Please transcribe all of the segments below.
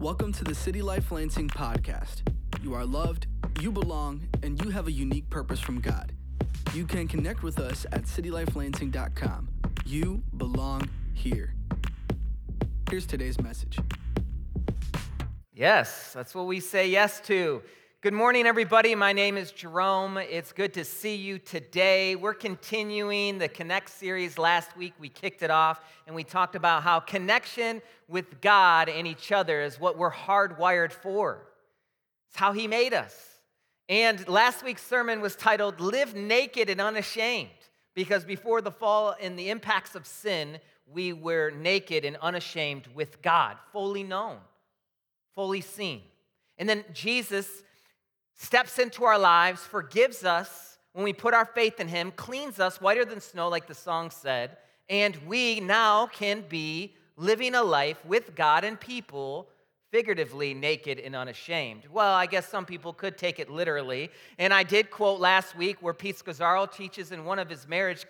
Welcome to the City Life Lansing podcast. You are loved, you belong, and you have a unique purpose from God. You can connect with us at citylifelansing.com. You belong here. Here's today's message. Yes, that's what we say yes to. Good morning, everybody. My name is Jerome. It's good to see you today. We're continuing the Connect series. Last week, we kicked it off and we talked about how connection with God and each other is what we're hardwired for. It's how He made us. And last week's sermon was titled Live Naked and Unashamed, because before the fall and the impacts of sin, we were naked and unashamed with God, fully known, fully seen. And then Jesus steps into our lives, forgives us when we put our faith in Him, cleans us whiter than snow, like the song said, and we now can be living a life with God and people figuratively naked and unashamed. Well, I guess some people could take it literally. And I did quote last week where Pete Scazzero teaches in one of his marriage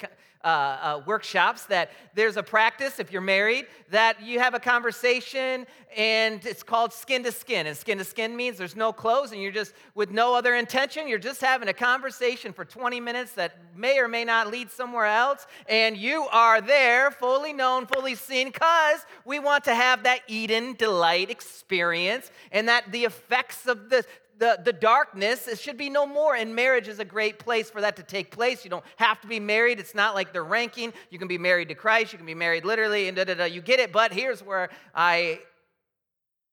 uh, uh, workshops that there's a practice, if you're married, that you have a conversation and it's called skin to skin. And skin to skin means there's no clothes and you're just with no other intention. You're just having a conversation for 20 minutes that may or may not lead somewhere else. And you are there, fully known, fully seen, because we want to have that Eden delight experience and that the effects of the the, the darkness, it should be no more. And marriage is a great place for that to take place. You don't have to be married. It's not like they're ranking. You can be married to Christ, you can be married literally, and da da da. You get it. But here's where I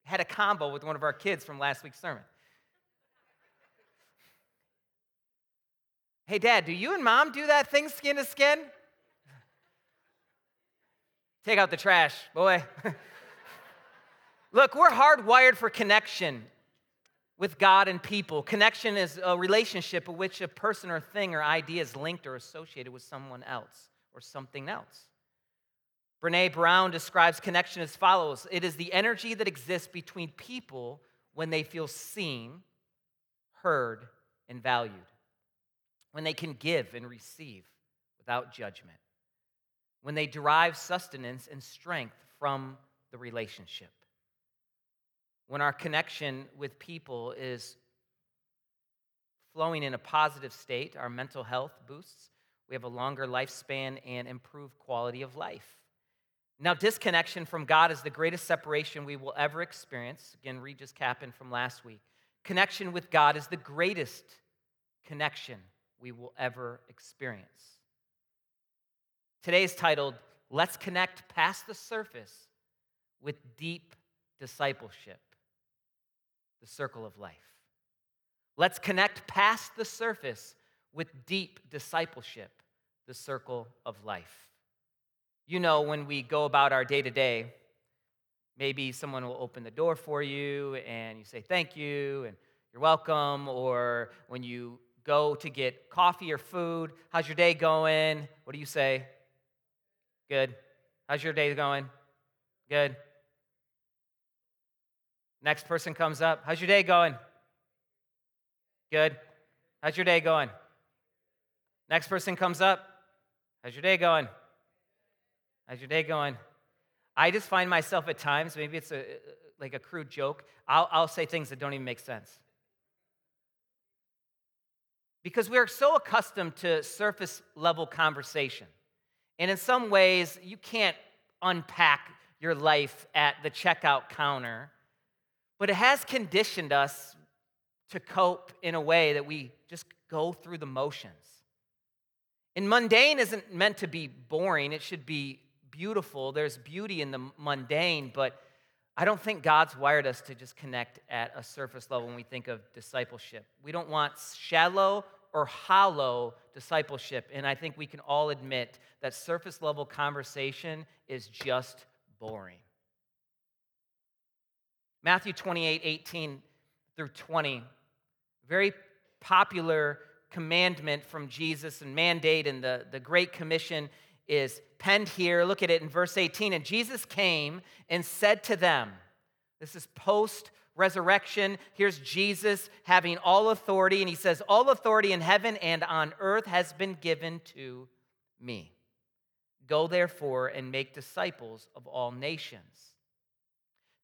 had a combo with one of our kids from last week's sermon. Hey, Dad, do you and mom do that thing skin to skin? Take out the trash, boy. Look, we're hardwired for connection with God and people. Connection is a relationship in which a person or thing or idea is linked or associated with someone else or something else. Brene Brown describes connection as follows it is the energy that exists between people when they feel seen, heard, and valued, when they can give and receive without judgment, when they derive sustenance and strength from the relationship when our connection with people is flowing in a positive state, our mental health boosts, we have a longer lifespan and improved quality of life. Now, disconnection from God is the greatest separation we will ever experience. Again, Regis Kappen from last week. Connection with God is the greatest connection we will ever experience. Today is titled, Let's Connect Past the Surface with Deep Discipleship the circle of life. Let's connect past the surface with deep discipleship, the circle of life. You know, when we go about our day to day, maybe someone will open the door for you and you say thank you and you're welcome, or when you go to get coffee or food, how's your day going? What do you say? Good. How's your day going? Good. Next person comes up. How's your day going? Good. How's your day going? Next person comes up. How's your day going? How's your day going? I just find myself at times, maybe it's a, like a crude joke, I'll, I'll say things that don't even make sense. Because we're so accustomed to surface level conversation. And in some ways, you can't unpack your life at the checkout counter but it has conditioned us to cope in a way that we just go through the motions. And mundane isn't meant to be boring, it should be beautiful. There's beauty in the mundane, but I don't think God's wired us to just connect at a surface level when we think of discipleship. We don't want shallow or hollow discipleship. And I think we can all admit that surface level conversation is just boring. Matthew 28 18 through 20. Very popular commandment from Jesus and mandate, and the, the Great Commission is penned here. Look at it in verse 18. And Jesus came and said to them, This is post resurrection. Here's Jesus having all authority, and he says, All authority in heaven and on earth has been given to me. Go therefore and make disciples of all nations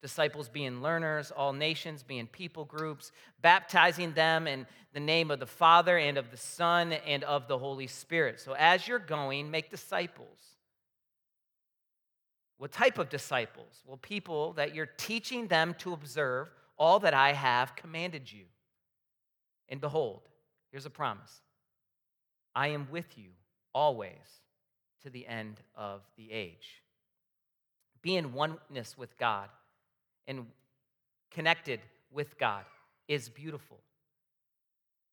disciples being learners, all nations being people groups, baptizing them in the name of the Father and of the Son and of the Holy Spirit. So as you're going, make disciples. What type of disciples? Well, people that you're teaching them to observe all that I have commanded you. And behold, here's a promise I am with you always to the end of the age. Be in oneness with God and connected with God is beautiful.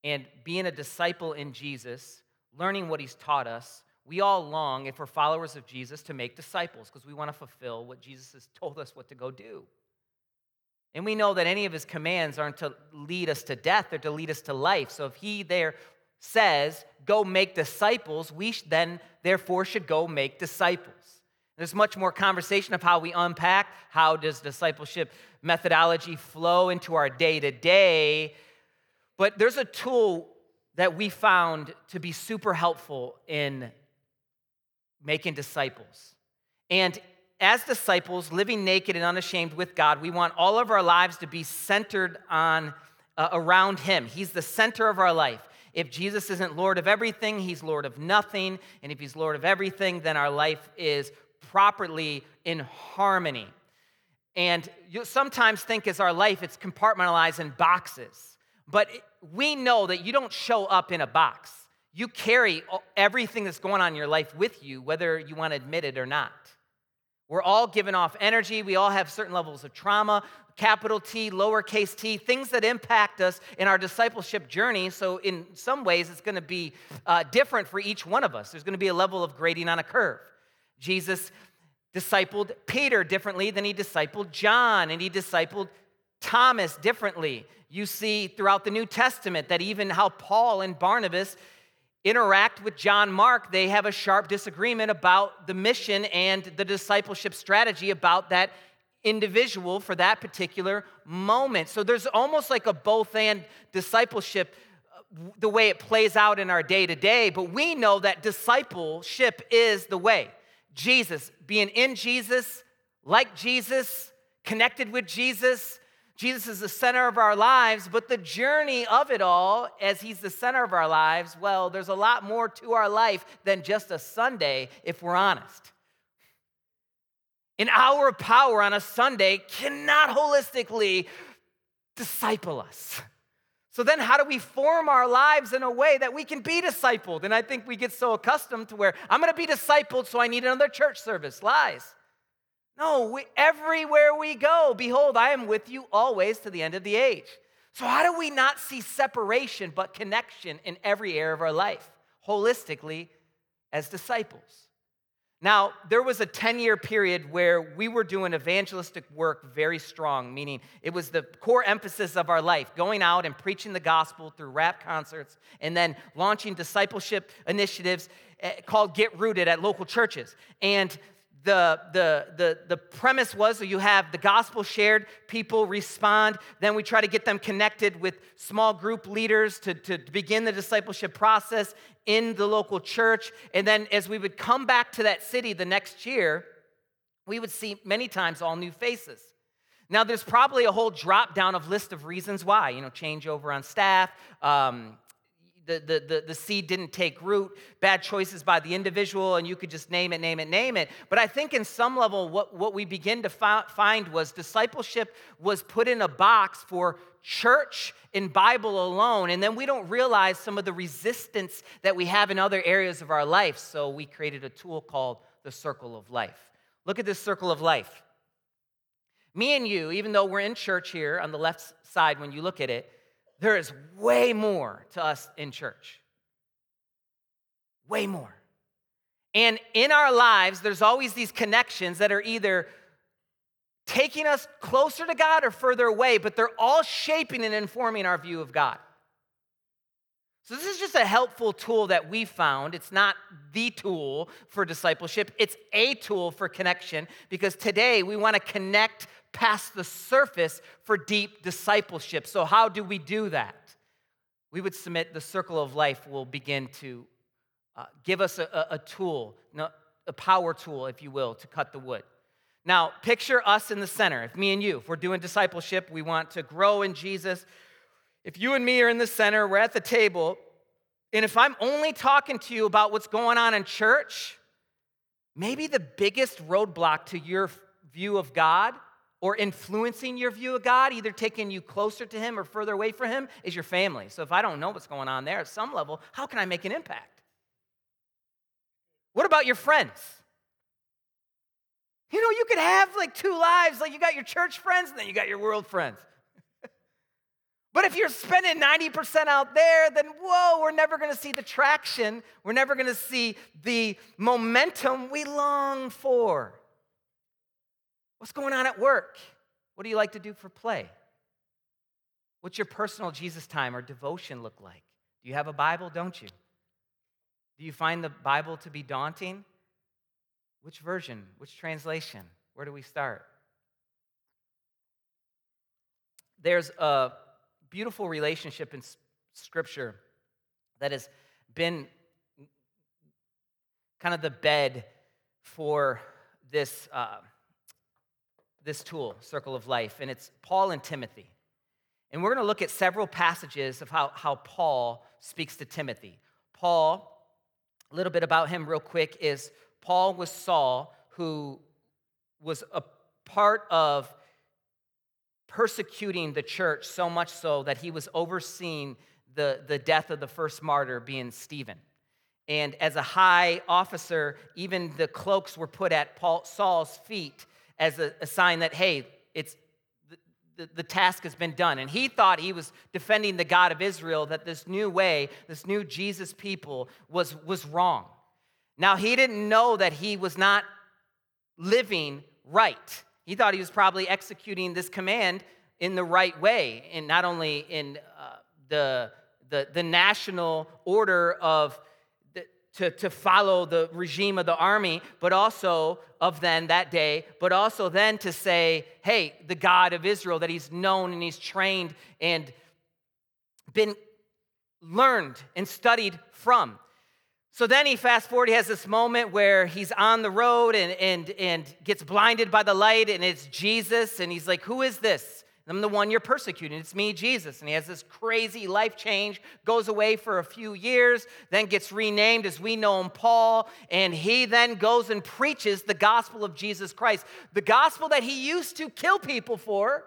And being a disciple in Jesus, learning what he's taught us, we all long, if we're followers of Jesus, to make disciples because we want to fulfill what Jesus has told us what to go do. And we know that any of his commands aren't to lead us to death, they're to lead us to life. So if he there says, go make disciples, we then therefore should go make disciples. There's much more conversation of how we unpack how does discipleship methodology flow into our day to day. But there's a tool that we found to be super helpful in making disciples. And as disciples, living naked and unashamed with God, we want all of our lives to be centered on uh, around Him. He's the center of our life. If Jesus isn't Lord of everything, He's Lord of nothing. And if He's Lord of everything, then our life is properly in harmony. And you sometimes think as our life, it's compartmentalized in boxes. But we know that you don't show up in a box. You carry everything that's going on in your life with you, whether you want to admit it or not. We're all giving off energy. We all have certain levels of trauma, capital T, lowercase t, things that impact us in our discipleship journey. So, in some ways, it's going to be uh, different for each one of us. There's going to be a level of grading on a curve. Jesus discipled Peter differently than he discipled John, and he discipled Thomas differently. You see throughout the New Testament that even how Paul and Barnabas interact with John Mark, they have a sharp disagreement about the mission and the discipleship strategy about that individual for that particular moment. So there's almost like a both and discipleship uh, the way it plays out in our day to day, but we know that discipleship is the way. Jesus, being in Jesus, like Jesus, connected with Jesus. Jesus is the center of our lives, but the journey of it all, as He's the center of our lives, well, there's a lot more to our life than just a Sunday, if we're honest. An hour of power on a Sunday cannot holistically disciple us. So then, how do we form our lives in a way that we can be discipled? And I think we get so accustomed to where I'm going to be discipled, so I need another church service. Lies. No, we, everywhere we go, behold, I am with you always to the end of the age. So, how do we not see separation but connection in every area of our life, holistically, as disciples? Now, there was a 10 year period where we were doing evangelistic work very strong, meaning it was the core emphasis of our life going out and preaching the gospel through rap concerts and then launching discipleship initiatives eh, called Get Rooted at local churches. And the, the, the, the premise was that you have the gospel shared, people respond, then we try to get them connected with small group leaders to, to begin the discipleship process in the local church. And then as we would come back to that city the next year, we would see many times all new faces. Now, there's probably a whole drop down of list of reasons why. You know, change over on staff, um, the, the, the, seed didn't take root, bad choices by the individual, and you could just name it, name it, name it. But I think in some level, what, what we begin to find was discipleship was put in a box for church and Bible alone, and then we don't realize some of the resistance that we have in other areas of our life. So we created a tool called the circle of life. Look at this circle of life. Me and you, even though we're in church here on the left side when you look at it, there is way more to us in church. Way more. And in our lives, there's always these connections that are either taking us closer to God or further away, but they're all shaping and informing our view of God. So, this is just a helpful tool that we found. It's not the tool for discipleship, it's a tool for connection because today we want to connect past the surface for deep discipleship. So, how do we do that? We would submit the circle of life will begin to uh, give us a, a tool, a power tool, if you will, to cut the wood. Now, picture us in the center. If me and you, if we're doing discipleship, we want to grow in Jesus. If you and me are in the center, we're at the table, and if I'm only talking to you about what's going on in church, maybe the biggest roadblock to your view of God or influencing your view of God, either taking you closer to Him or further away from Him, is your family. So if I don't know what's going on there at some level, how can I make an impact? What about your friends? You know, you could have like two lives. Like you got your church friends and then you got your world friends. but if you're spending 90% out there, then whoa, we're never to see the traction. We're never to see the momentum we long for. What's going on at work? What do you like to do for play? What's your personal Jesus time or devotion look like? Do you have a Bible? Don't you? Do you find the Bible to be daunting? Which version? Which translation? Where do we start? There's a beautiful relationship in Scripture that has been kind of the bed for this, uh, this tool, Circle of Life, and it's Paul and Timothy. And we're going to look at several passages of how, how Paul speaks to Timothy. Paul, a little bit about him, real quick, is Paul was Saul, who was a part of persecuting the church so much so that he was overseeing the, the death of the first martyr being Stephen. And as a high officer, even the cloaks were put at Paul, Saul's feet as a, a sign that, hey, it's the, task has been done. And he thought he was defending the God of Israel, that this new way, this new Jesus people was, was wrong. Now, he didn't know that he was not living right. He thought he was probably executing this command in the right way, and not only in uh, the, the, the national order of to, to follow the regime of the army, but also of then that day, but also then to say, hey, the God of Israel that he's known and he's trained and been learned and studied from. So then he fast forward, he has this moment where he's on the road and, and, and gets blinded by the light, and it's Jesus, and he's like, Who is this? I'm the one you're persecuting. It's me, Jesus. And he has this crazy life change, goes away for a few years, then gets renamed as we know him, Paul. And he then goes and preaches the gospel of Jesus Christ, the gospel that he used to kill people for,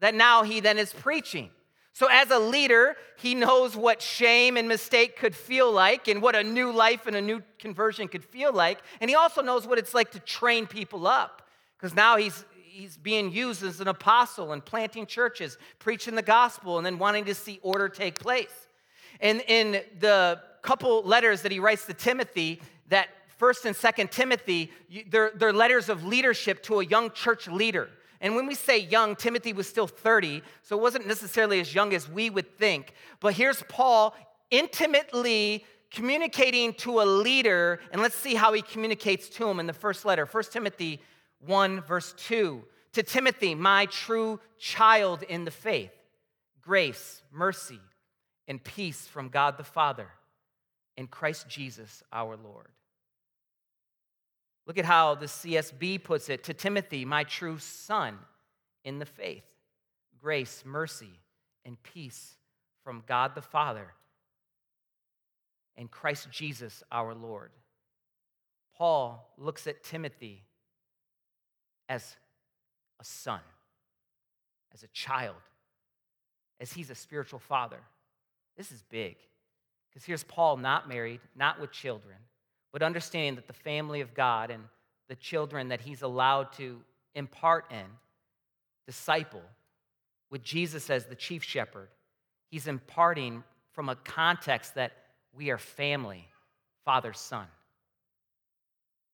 that now he then is preaching. So, as a leader, he knows what shame and mistake could feel like and what a new life and a new conversion could feel like. And he also knows what it's like to train people up because now he's, he's being used as an apostle and planting churches, preaching the gospel, and then wanting to see order take place. And in the couple letters that he writes to Timothy, that first and second Timothy, they're, they're letters of leadership to a young church leader. And when we say young, Timothy was still 30, so it wasn't necessarily as young as we would think. But here's Paul intimately communicating to a leader, and let's see how he communicates to him in the first letter. First Timothy 1, verse 2. To Timothy, my true child in the faith, grace, mercy, and peace from God the Father and Christ Jesus our Lord. Look at how the CSB puts it to Timothy, my true son in the faith. Grace, mercy, and peace from God the Father and Christ Jesus our Lord. Paul looks at Timothy as a son, as a child, as he's a spiritual father. This is big because here's Paul not married, not with children but understanding that the family of God and the children that he's allowed to impart in, disciple, with Jesus as the chief shepherd, he's imparting from a context that we are family, father, son.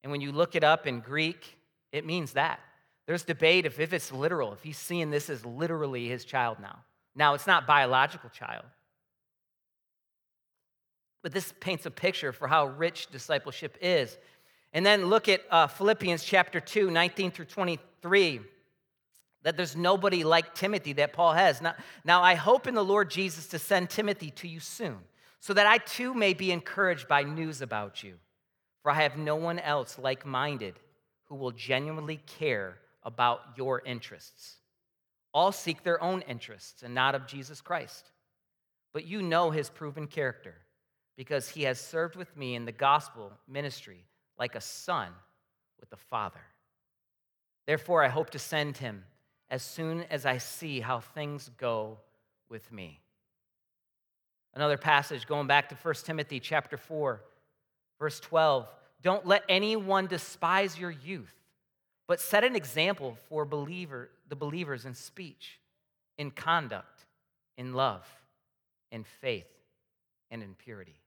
And when you look it up in Greek, it means that. There's debate if, if it's literal, if he's seeing this as literally his child now. Now, it's not biological child, but this paints a picture for how rich discipleship is. And then look at uh, Philippians chapter 2, 19 through 23, that there's nobody like Timothy that Paul has. Now, now, I hope in the Lord Jesus to send Timothy to you soon, so that I too may be encouraged by news about you. For I have no one else like minded who will genuinely care about your interests. All seek their own interests and not of Jesus Christ. But you know his proven character because he has served with me in the gospel ministry like a son with the father. Therefore, I hope to send him as soon as I see how things go with me. Another passage going back to 1 Timothy chapter 4, verse 12. Don't let anyone despise your youth, but set an example for believer, the believers in speech, in conduct, in love, in faith, and in purity.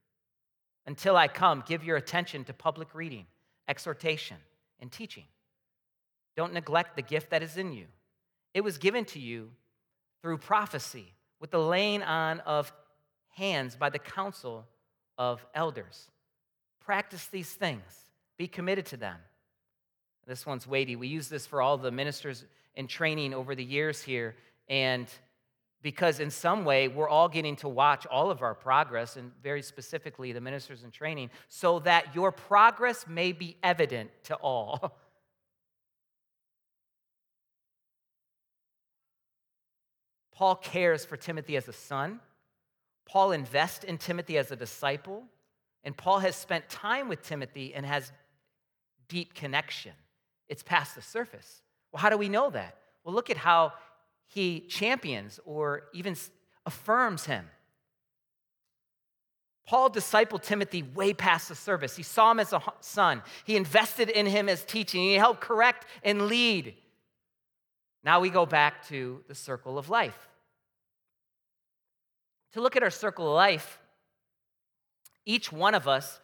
Until I come, give your attention to public reading, exhortation, and teaching. Don't neglect the gift that is in you. It was given to you through prophecy with the laying on of hands by the council of elders. Practice these things, be committed to them. This one's weighty. We use this for all the ministers in training over the years here. And because in some way we're all getting to watch all of our progress, and very specifically the ministers in training, so that your progress may be evident to all. Paul cares for Timothy as a son. Paul invests in Timothy as a disciple. And Paul has spent time with Timothy and has deep connection. It's past the surface. Well, how do we know that? Well, look at how he champions or even affirms him. Paul discipled Timothy way past the surface. He saw him as a son. He invested in him as teaching. He helped correct and lead. Now we go back to the circle of life. To look at our circle of life, each one of us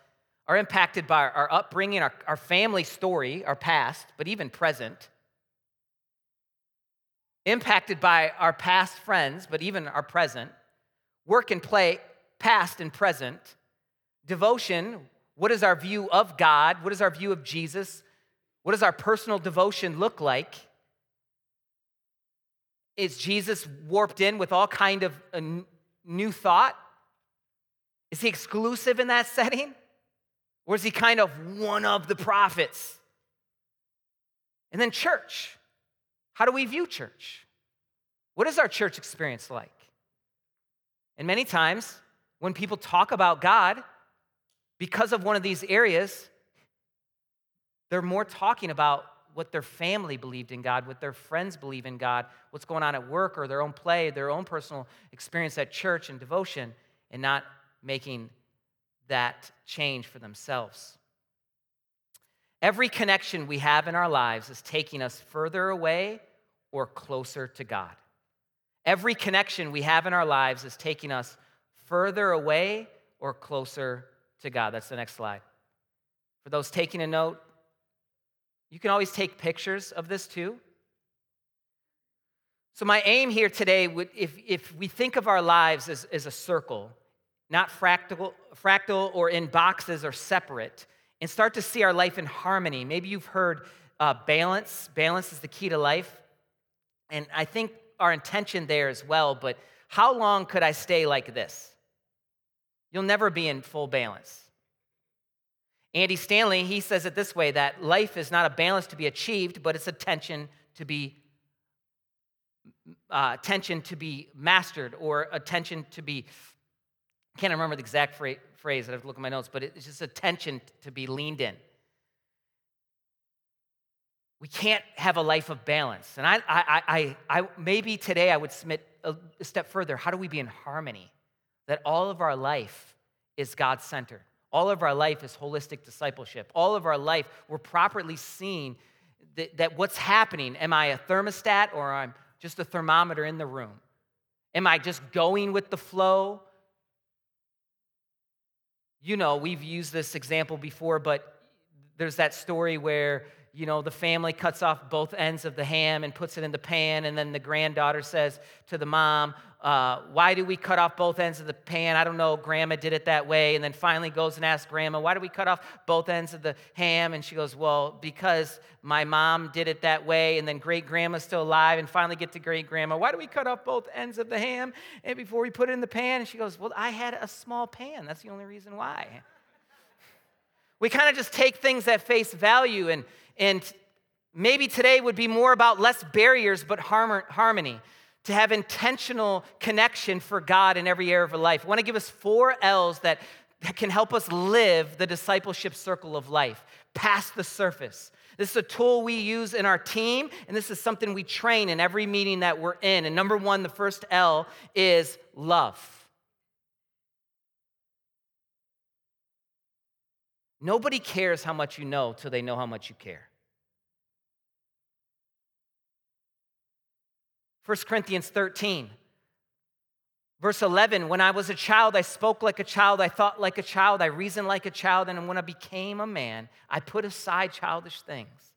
are impacted by our upbringing, our, our family story, our past, but even present. Impacted by our past friends, but even our present. Work and play, past and present. Devotion, what is our view of God? What is our view of Jesus? What does our personal devotion look like? Is Jesus warped in with all kind of new thought? Is he exclusive in that setting? Or is he kind of one of the prophets? And then church. How do we view church? What is our church experience like? And many times, when people talk about God, because of one of these areas, they're more talking about what their family believed in God, what their friends believe in God, what's going on at work or their own play, their own personal experience at church and devotion, and not making that change for themselves. Every connection we have in our lives is taking us further away or closer to God. Every connection we have in our lives is taking us further away or closer to God. That's the next slide. For those taking a note, you can always take pictures of this too. So, my aim here today, would, if, if we think of our lives as, as a circle, not fractal, fractal or in boxes or separate, and start to see our life in harmony. Maybe you've heard uh, balance. Balance is the key to life. And I think our intention there as well, but how long could I stay like this? You'll never be in full balance. Andy Stanley, he says it this way that life is not a balance to be achieved, but it's a tension to be uh, tension to be mastered or attention to be I can't remember the exact phrase, I have to look at my notes, but it's just a tension to be leaned in. We can't have a life of balance. And I, I, I, I maybe today I would submit a step further. How do we be in harmony? That all of our life is God centered. All of our life is holistic discipleship. All of our life, we're properly seeing that, that what's happening. Am I a thermostat or I'm just a thermometer in the room? Am I just going with the flow? You know, we've used this example before, but there's that story where you know, the family cuts off both ends of the ham and puts it in the pan, and then the granddaughter says to the mom, uh, Why do we cut off both ends of the pan? I don't know. Grandma did it that way. And then finally goes and asks Grandma, Why do we cut off both ends of the ham? And she goes, Well, because my mom did it that way. And then great grandma's still alive. And finally get to great grandma, Why do we cut off both ends of the ham? And before we put it in the pan, and she goes, Well, I had a small pan. That's the only reason why. We kind of just take things at face value and and Maybe today would be more about less barriers but harmony, to have intentional connection for God in every area of our life. I want to give us four L's that, that can help us live the discipleship circle of life past the surface. This is a tool we use in our team, and this is something we train in every meeting that we're in. And number one, the first L is love. Nobody cares how much you know till they know how much you care. 1 Corinthians 13, verse 11 When I was a child, I spoke like a child, I thought like a child, I reasoned like a child, and when I became a man, I put aside childish things.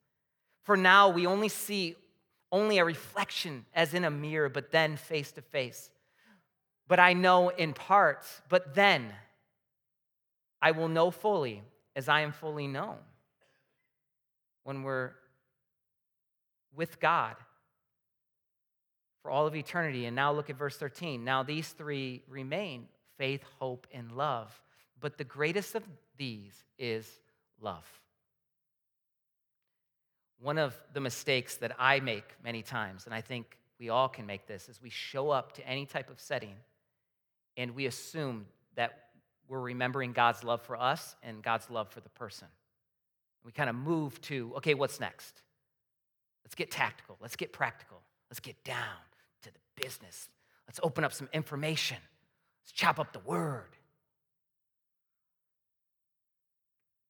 For now we only see only a reflection as in a mirror, but then face to face. But I know in part, but then I will know fully as I am fully known. When we're with God, for all of eternity. And now look at verse 13. Now these three remain faith, hope, and love. But the greatest of these is love. One of the mistakes that I make many times, and I think we all can make this, is we show up to any type of setting and we assume that we're remembering God's love for us and God's love for the person. We kind of move to, okay, what's next? Let's get tactical. Let's get practical. Let's get down business. Let's open up some information. Let's chop up the word.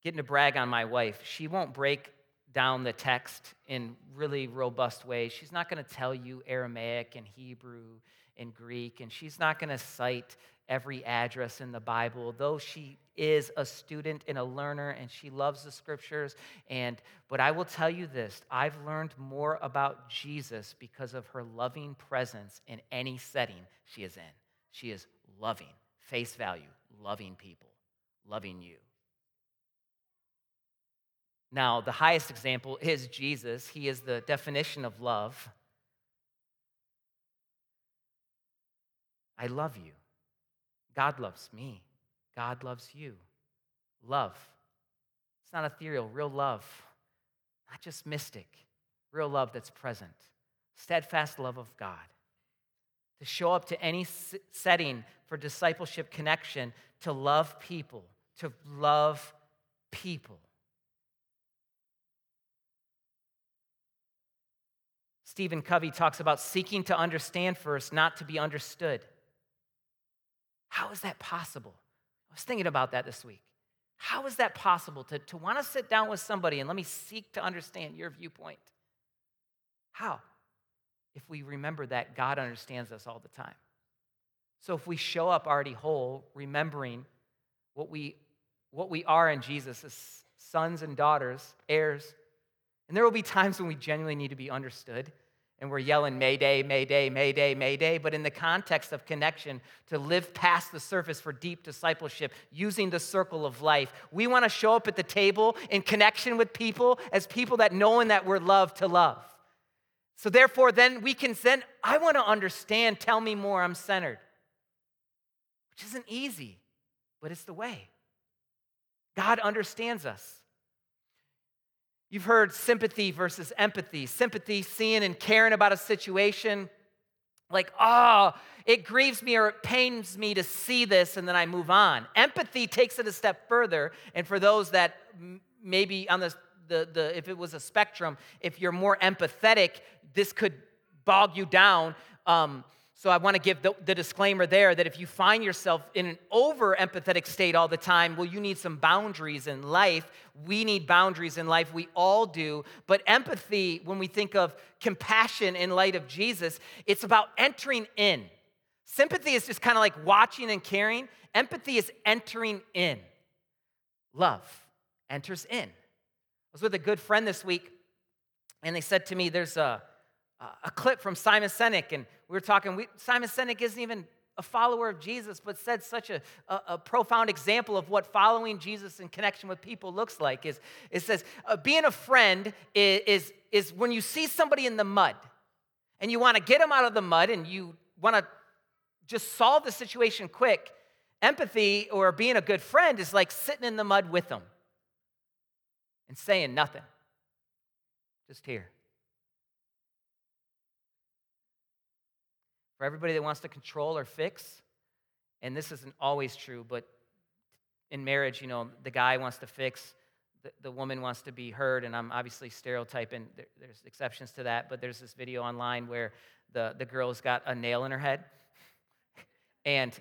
Getting to brag on my wife, she won't break down the text in really robust ways. She's not going to tell you Aramaic and Hebrew and Greek, and she's not going to cite every address in the Bible, though she is a student and a learner and she loves the scriptures. And but I will tell you this, I've learned more about Jesus because of her loving presence in any setting she is in. She is loving, face value, loving people, loving you. Now, the highest example is Jesus. He is the definition of love. I love you. God loves me. God loves you. Love. It's not ethereal, real love. Not just mystic, real love that's present. Steadfast love of God. To show up to any setting for discipleship connection, to love people, to love people. Stephen Covey talks about seeking to understand first, not to be understood. How is that possible? I was thinking about that this week. How is that possible to, to want to sit down with somebody and let me seek to understand your viewpoint? How? If we remember that God understands us all the time. So if we show up already whole, remembering what we, what we are in Jesus as sons and daughters, heirs, and there will be times when we genuinely need to be understood and we're yelling Mayday, Mayday, Mayday, Mayday, but in the context of connection, to live past the surface for deep discipleship, using the circle of life, we want to show up at the table in connection with people as people that knowing that we're loved to love. So therefore, then we can then, I want to understand, tell me more, I'm centered. Which isn't easy, but it's the way. God understands us. You've heard sympathy versus empathy. Sympathy, seeing and caring about a situation, like, oh, it grieves me or it pains me to see this, and then I move on. Empathy takes it a step further, and for those that maybe on the, the, the if it was a spectrum, if you're more empathetic, this could bog you down. Um, so I want to give the, the, disclaimer there that if you find yourself in an over empathetic state all the time, well, you need some boundaries in life. We need boundaries in life. We all do. But empathy, when we think of compassion in light of Jesus, it's about entering in. Sympathy is just kind of like watching and caring. Empathy is entering in. Love enters in. I was with a good friend this week, and they said to me, There's a a clip from Simon Sinek, and we were talking. We, Simon Sinek isn't even a follower of Jesus, but said such a, a, a, profound example of what following Jesus in connection with people looks like. Is it says uh, being a friend is, is is when you see somebody in the mud, and you want to get them out of the mud, and you want to just solve the situation quick. Empathy or being a good friend is like sitting in the mud with them and saying nothing just here. For everybody that wants to control or fix, and this isn't always true, but in marriage, you know, the guy wants to fix, the, the woman wants to be heard, and I'm obviously stereotyping, there, there's exceptions to that, but there's this video online where the, the girl's got a nail in her head, and,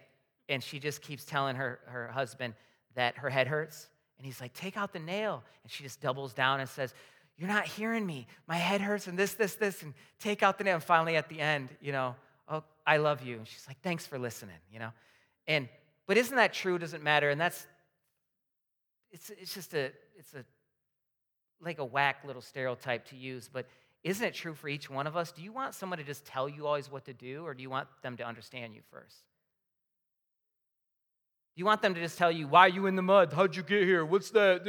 and she just keeps telling her, her husband that her head hurts, and he's like, Take out the nail. And she just doubles down and says, You're not hearing me. My head hurts, and this, this, this, and take out the nail. And finally, at the end, you know, I love you. And she's like, Thanks for listening, you know? And, but isn't that true? Doesn't matter. And that's, it's, it's just a, it's a, like a whack little stereotype to use, but isn't it true for each one of us? Do you want someone to just tell you always what to do, or do you want them to understand you first? Do you want them to just tell you, why are you in the mud? How'd you get here? What's that?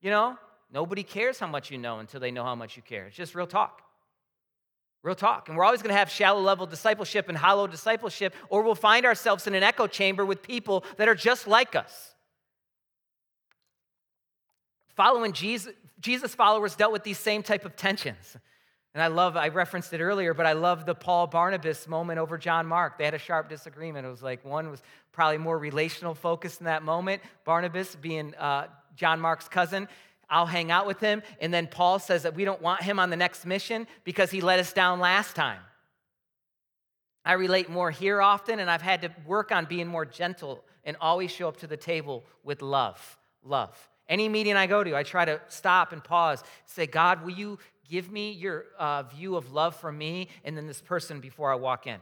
You know, nobody cares how much you know until they know how much you care. It's just real talk. Real talk. And we're always going to have shallow level discipleship and hollow discipleship, or we'll find ourselves in an echo chamber with people that are just like us. Following Jesus, Jesus followers dealt with these same type of tensions. And I love, I referenced it earlier, but I love the Paul Barnabas moment over John Mark. They had a sharp disagreement. It was like one was probably more relational focused in that moment. Barnabas being uh, John Mark's cousin, I'll hang out with him. And then Paul says that we don't want him on the next mission because he let us down last time. I relate more here often, and I've had to work on being more gentle and always show up to the table with love. Love. Any meeting I go to, I try to stop and pause, say, God, will you give me your uh, view of love for me and then this person before I walk in?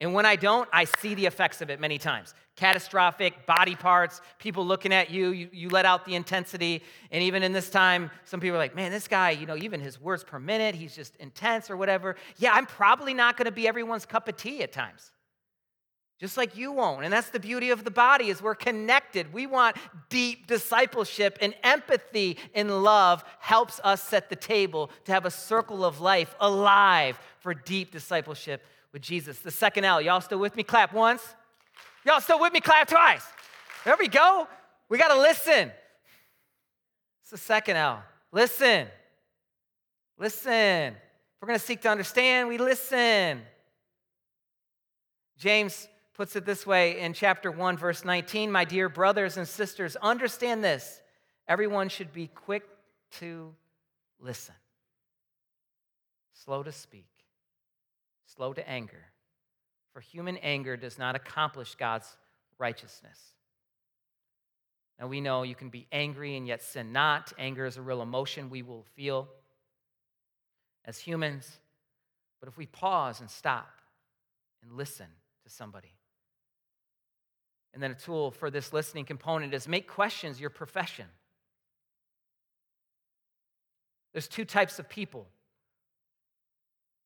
And when I don't, I see the effects of it many times. Catastrophic, body parts, people looking at you, you, you, let out the intensity. And even in this time, some people are like, man, this guy, you know, even his words per minute, he's just intense or whatever. Yeah, I'm probably not gonna be everyone's cup of tea at times just like you won't and that's the beauty of the body is we're connected we want deep discipleship and empathy and love helps us set the table to have a circle of life alive for deep discipleship with jesus. The second l y'all still with me? Clap once. Y'all still with me? Clap twice. There we go. We got to listen. It's the second l. Listen. Listen. If we're going to seek to understand we listen. James puts it this way in chapter 1, verse 19 My dear brothers and sisters, understand this. Everyone should be quick to listen, slow to speak, slow to anger. For human anger does not accomplish God's righteousness. Now we know you can be angry and yet sin not. Anger is a real emotion we will feel as humans. But if we pause and stop and listen to somebody, and then a tool for this listening component is make questions your profession. There's two types of people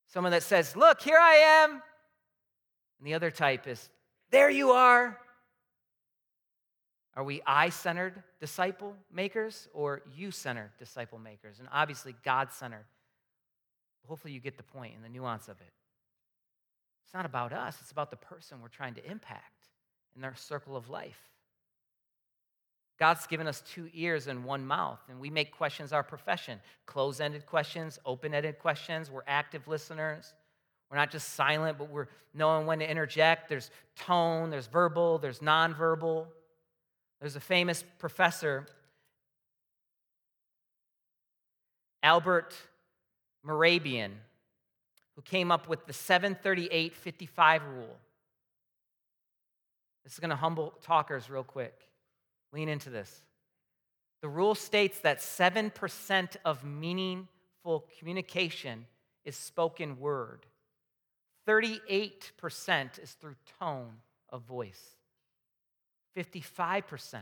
someone that says, Look, here I am. And the other type is, There you are. Are we I centered disciple makers or you centered disciple makers? And obviously, God centered. Hopefully, you get the point and the nuance of it. It's not about us, it's about the person we're trying to impact in their circle of life. God's given us two ears and one mouth, and we make questions our profession close ended questions, open ended questions. We're active listeners. We're not just silent, but we're knowing when to interject. There's tone, there's verbal, there's nonverbal. There's a famous professor, Albert Mehrabian, who came up with the 738 55 rule. This is going to humble talkers real quick. Lean into this. The rule states that 7% of meaningful communication is spoken word, 38% is through tone of voice, 55%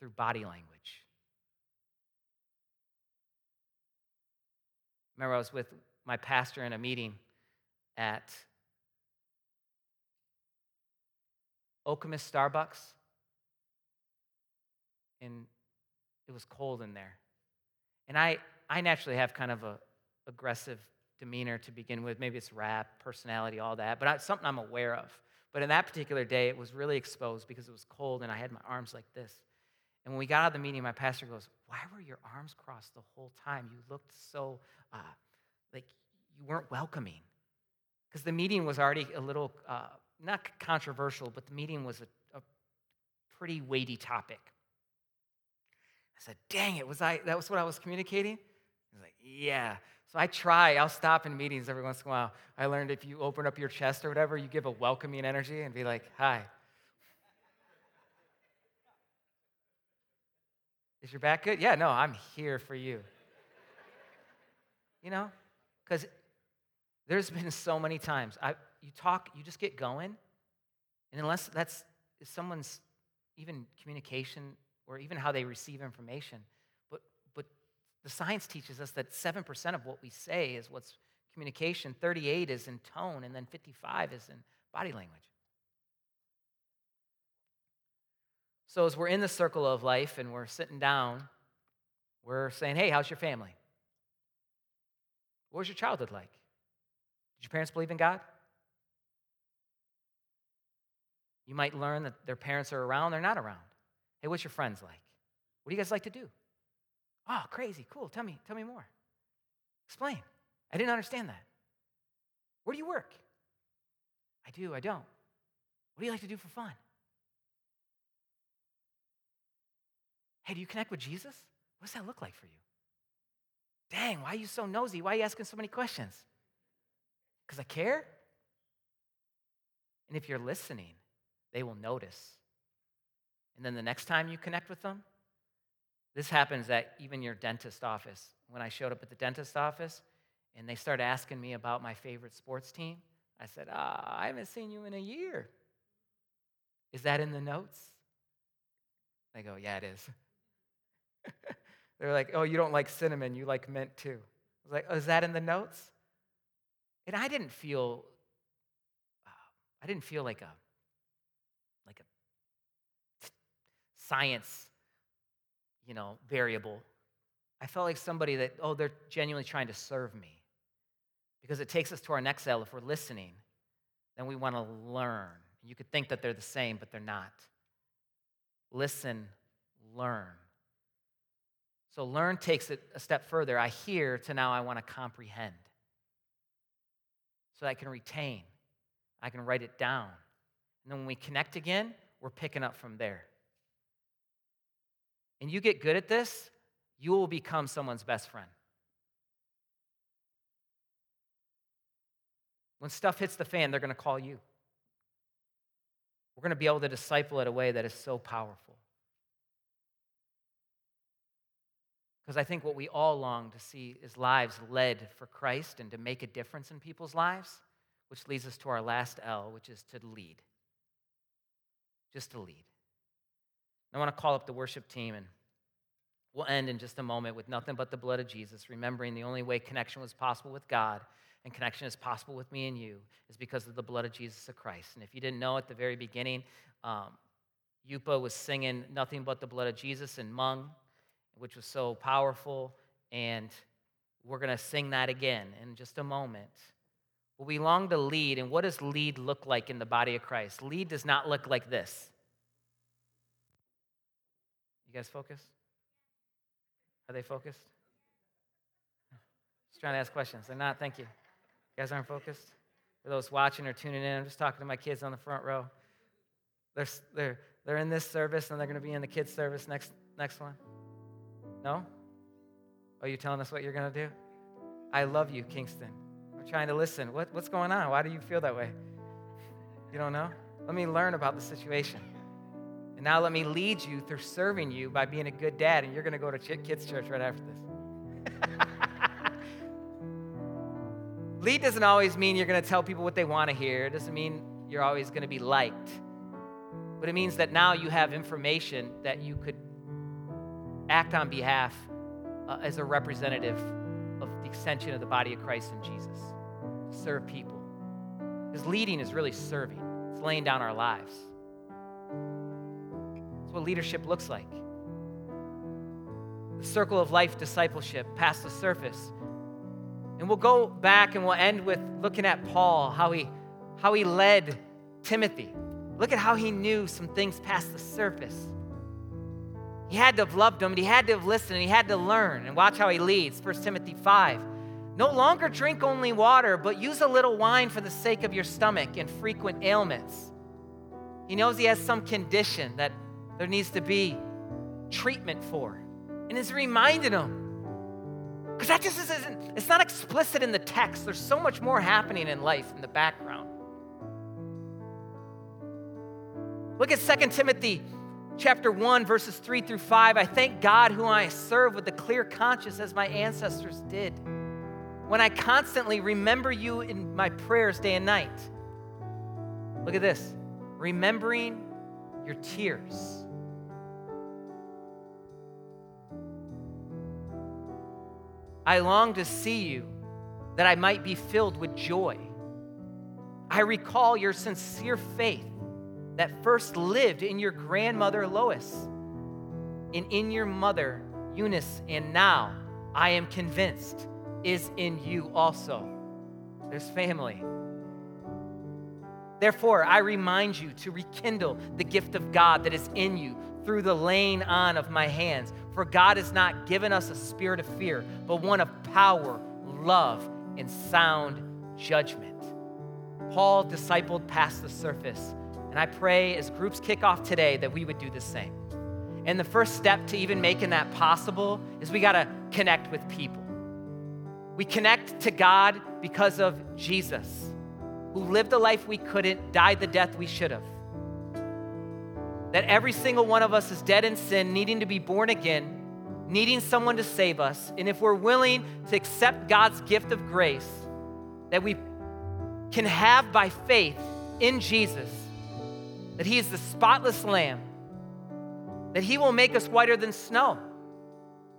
through body language. Remember, I was with my pastor in a meeting at Okemos Starbucks, and it was cold in there. And I, I naturally have kind of a aggressive demeanor to begin with. Maybe it's rap, personality, all that, but it's something I'm aware of. But in that particular day, it was really exposed because it was cold and I had my arms like this. And when we got out of the meeting, my pastor goes, Why were your arms crossed the whole time? You looked so uh, like you weren't welcoming. Because the meeting was already a little, uh, not controversial, but the meeting was a, a pretty weighty topic. I said, Dang it, was I, that was what I was communicating? He's like, Yeah. So I try, I'll stop in meetings every once in a while. I learned if you open up your chest or whatever, you give a welcoming energy and be like, Hi. Is your back good? Yeah, no, I'm here for you. You know, because there's been so many times I, you talk, you just get going, and unless that's someone's even communication or even how they receive information, but but the science teaches us that seven percent of what we say is what's communication, 38 is in tone, and then 55 is in body language. So, as we're in the circle of life and we're sitting down, we're saying, Hey, how's your family? What was your childhood like? Did your parents believe in God? You might learn that their parents are around, they're not around. Hey, what's your friends like? What do you guys like to do? Oh, crazy, cool. Tell me, tell me more. Explain. I didn't understand that. Where do you work? I do, I don't. What do you like to do for fun? Hey, do you connect with Jesus? What does that look like for you? Dang, why are you so nosy? Why are you asking so many questions? Because I care? And if you're listening, they will notice. And then the next time you connect with them, this happens at even your dentist office. When I showed up at the dentist office and they started asking me about my favorite sports team, I said, ah, I haven't seen you in a year. Is that in the notes? They go, Yeah, it is. They're like, oh, you don't like cinnamon, you like mint too. I was like, oh, is that in the notes? And I didn't feel, uh, I didn't feel like a, like a science, you know, variable. I felt like somebody that, oh, they're genuinely trying to serve me. Because it takes us to our next L. If we're listening, then we want to learn. You could think that they're the same, but they're not. Listen, learn. So learn takes it a step further. I hear to now I want to comprehend. So that I can retain. I can write it down. And then when we connect again, we're picking up from there. And you get good at this, you will become someone's best friend. When stuff hits the fan, they're going to call you. We're going to be able to disciple it a way that is so powerful. Because I think what we all long to see is lives led for Christ and to make a difference in people's lives, which leads us to our last L, which is to lead. Just to lead. I want to call up the worship team, and we'll end in just a moment with nothing but the blood of Jesus, remembering the only way connection was possible with God and connection is possible with me and you is because of the blood of Jesus of Christ. And if you didn't know at the very beginning, um, Yupa was singing Nothing But the Blood of Jesus in Hmong which was so powerful. And we're going to sing that again in just a moment. But we long to lead. And what does lead look like in the body of Christ? Lead does not look like this. You guys focused? Are they focused? Just trying to ask questions. They're not. Thank you. You guys aren't focused? For those watching or tuning in, I'm just talking to my kids on the front row. They're, they're, they're in this service and they're going to be in the kids' service next, next one. No? Oh, Are you telling us what you're going to do? I love you, Kingston. I'm trying to listen. What, what's going on? Why do you feel that way? You don't know? Let me learn about the situation. And now let me lead you through serving you by being a good dad, and you're going to go to kids' church right after this. lead doesn't always mean you're going to tell people what they want to hear, it doesn't mean you're always going to be liked. But it means that now you have information that you could act on behalf uh, as a representative of the extension of the body of Christ in Jesus. Serve people. Because leading is really serving, it's laying down our lives. That's what leadership looks like. The circle of life discipleship past the surface. And we'll go back and we'll end with looking at Paul, how he, how he led Timothy. Look at how he knew some things past the surface. He had to have loved him, and he had to have listened, and he had to learn. And watch how he leads 1 Timothy 5. No longer drink only water, but use a little wine for the sake of your stomach and frequent ailments. He knows he has some condition that there needs to be treatment for. And he's reminding him. Because that just isn't, it's not explicit in the text. There's so much more happening in life in the background. Look at 2 Timothy chapter 1, verses 3 through 5. I thank God whom I serve with a clear conscience as my ancestors did. When I constantly remember you in my prayers day and night. Look at this remembering your tears. I long to see you that I might be filled with joy. I recall your sincere faith that first lived in your grandmother Lois and in your mother Eunice, and now I am convinced is in you also. There's family. Therefore, I remind you to rekindle the gift of God that is in you through the laying on of my hands. For God has not given us a spirit of fear, but one of power, love, and sound judgment. Paul discipled past the surface and I pray as groups kick off today that we would do the same. And the first step to even making that possible is we got to connect with people. We connect to God because of Jesus, who lived the life we couldn't, died the death we should have. That every single one of us is dead in sin, needing to be born again, needing someone to save us. And if we're willing to accept God's gift of grace that we can have by faith in Jesus, that He is the spotless Lamb, that He will make us whiter than snow.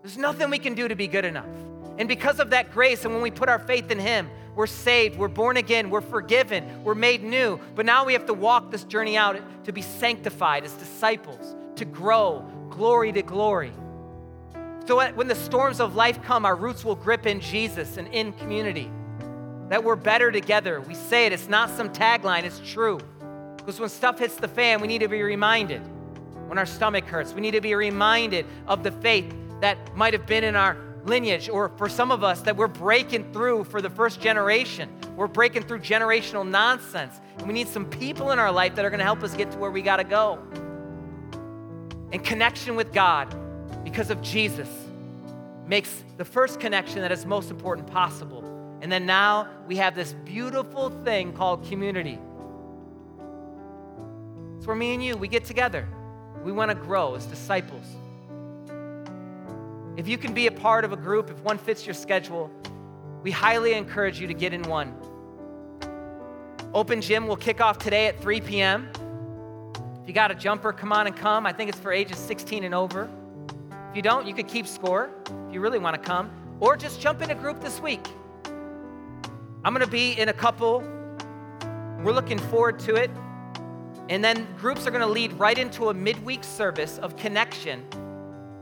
There's nothing we can do to be good enough. And because of that grace, and when we put our faith in Him, we're saved, we're born again, we're forgiven, we're made new. But now we have to walk this journey out to be sanctified as disciples, to grow glory to glory. So when the storms of life come, our roots will grip in Jesus and in community. That we're better together. We say it, it's not some tagline, it's true. Because when stuff hits the fan, we need to be reminded. When our stomach hurts, we need to be reminded of the faith that might have been in our lineage, or for some of us, that we're breaking through for the first generation. We're breaking through generational nonsense. And we need some people in our life that are going to help us get to where we got to go. And connection with God, because of Jesus, makes the first connection that is most important possible. And then now we have this beautiful thing called community. It's where me and you, we get together. We want to grow as disciples. If you can be a part of a group, if one fits your schedule, we highly encourage you to get in one. Open gym will kick off today at 3 p.m. If you got a jumper, come on and come. I think it's for ages 16 and over. If you don't, you could keep score if you really want to come, or just jump in a group this week. I'm going to be in a couple. We're looking forward to it. And then groups are going to lead right into a midweek service of connection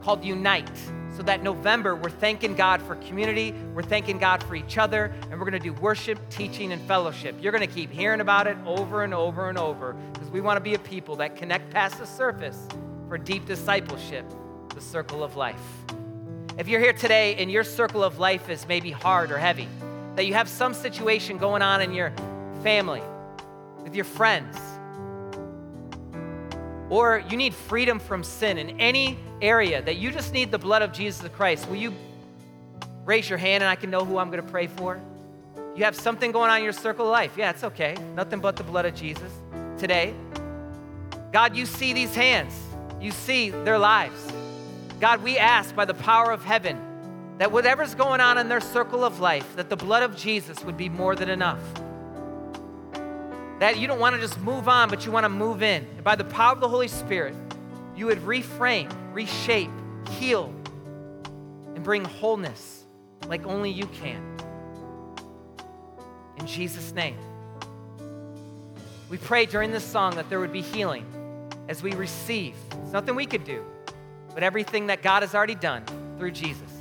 called Unite. So that November, we're thanking God for community, we're thanking God for each other, and we're going to do worship, teaching, and fellowship. You're going to keep hearing about it over and over and over because we want to be a people that connect past the surface for deep discipleship, the circle of life. If you're here today and your circle of life is maybe hard or heavy, that you have some situation going on in your family, with your friends, or you need freedom from sin in any area that you just need the blood of Jesus Christ, will you raise your hand and I can know who I'm going to pray for? You have something going on in your circle of life. Yeah, it's okay. Nothing but the blood of Jesus today. God, you see these hands, you see their lives. God, we ask by the power of heaven that whatever's going on in their circle of life, that the blood of Jesus would be more than enough. That you don't want to just move on, but you want to move in. And by the power of the Holy Spirit, you would reframe, reshape, heal, and bring wholeness like only you can. In Jesus' name. We pray during this song that there would be healing as we receive. It's nothing we could do, but everything that God has already done through Jesus.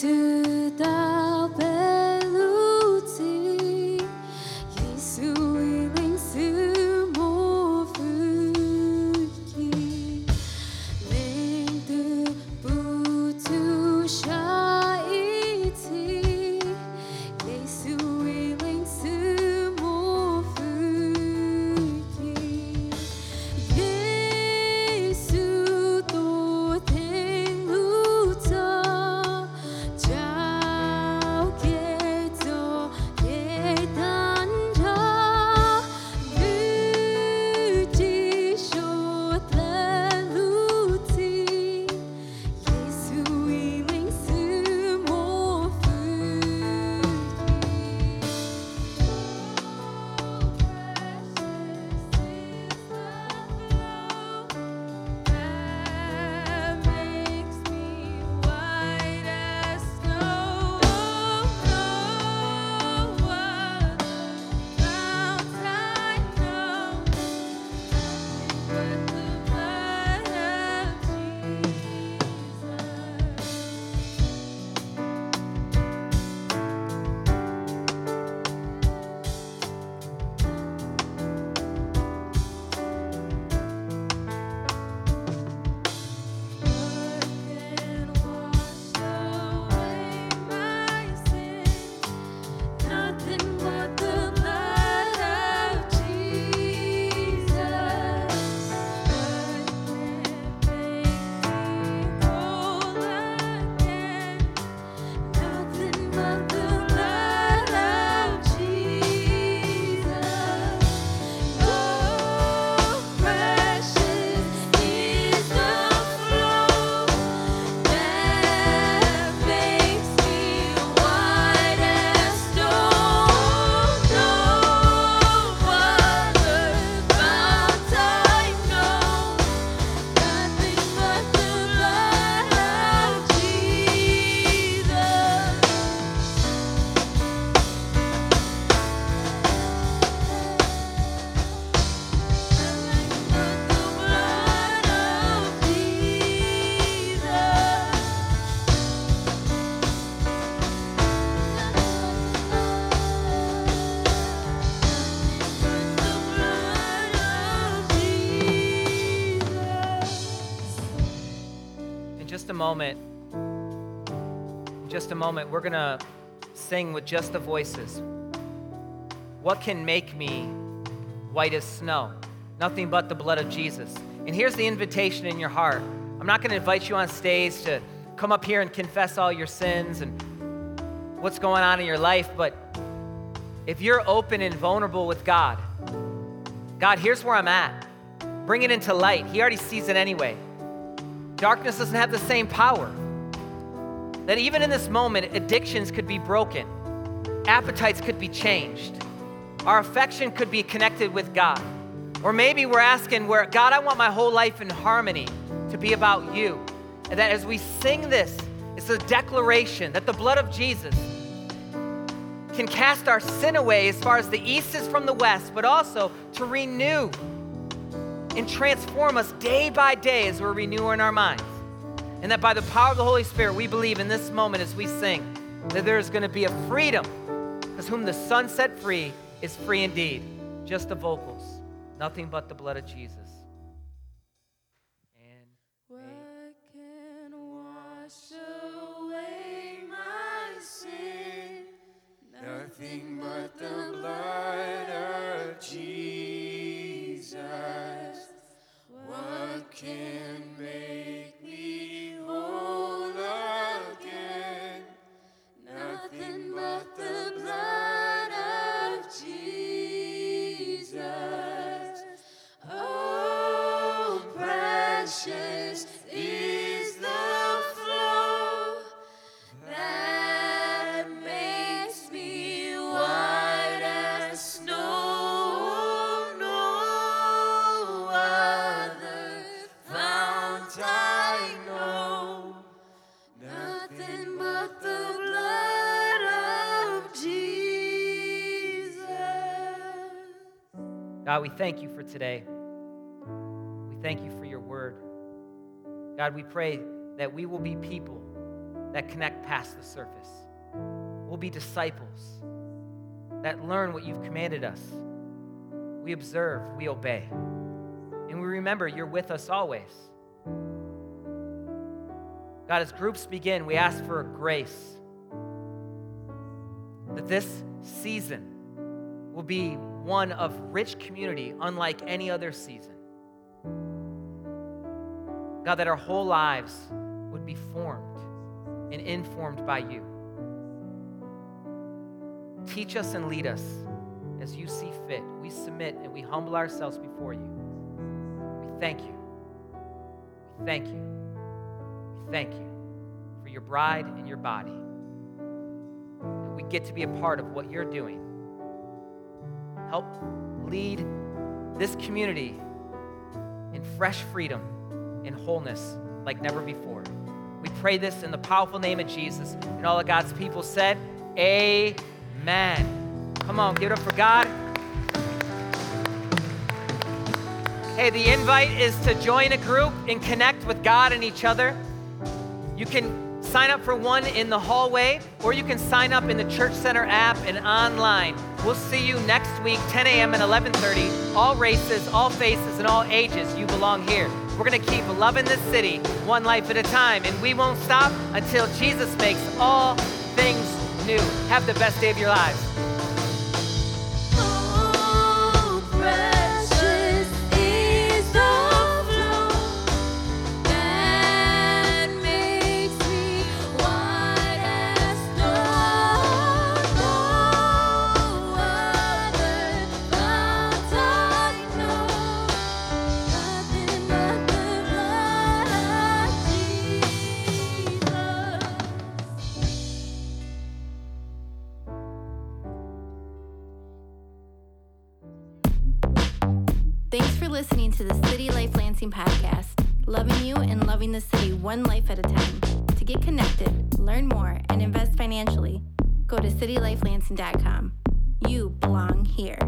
To a moment, just a moment, we're going to sing with just the voices. What can make me white as snow? Nothing but the blood of Jesus. And here's the invitation in your heart. I'm not going to invite you on stage to come up here and confess all your sins and what's going on in your life, but if you're open and vulnerable with God, God, here's where I'm at. Bring it into light. He already sees it anyway. Darkness doesn't have the same power. That even in this moment, addictions could be broken, appetites could be changed, our affection could be connected with God. Or maybe we're asking, where, God, I want my whole life in harmony to be about you. And that as we sing this, it's a declaration that the blood of Jesus can cast our sin away as far as the east is from the west, but also to renew and transform us day by day as we're renewing our minds. And that by the power of the Holy Spirit, we believe in this moment as we sing that there is going to be a freedom, because whom the Son set free is free indeed. Just the vocals, nothing but the blood of Jesus. And What can wash away my sin? Nothing but the blood of Jesus. Can make God, we thank you for today. We thank you for your word. God, we pray that we will be people that connect past the surface. We'll be disciples that learn what you've commanded us. We observe, we obey. And we remember you're with us always. God, as groups begin, we ask for a grace that this season will be one of rich community unlike any other season. God, that our whole lives would be formed and informed by you. Teach us and lead us as you see fit. We submit and we humble ourselves before you. We thank you. We thank you. We thank you for your bride and your body. We get to be a part of what you're doing. Help lead this community in fresh freedom and wholeness like never before. We pray this in the powerful name of Jesus. And all of God's people said, Amen. Come on, give it up for God. Hey, the invite is to join a group and connect with God and each other. You can sign up for one in the hallway, or you can sign up in the Church Center app and online. We'll see you next week, 10 a.m. and 11:30. All races, all faces, and all ages, you belong here. We're gonna keep loving this city one life at a time, and we won't stop until Jesus makes all things new. Have the best day of your lives. Podcast. Loving you and loving the city one life at a time. To get connected, learn more, and invest financially, go to citylifelansing.com. You belong here.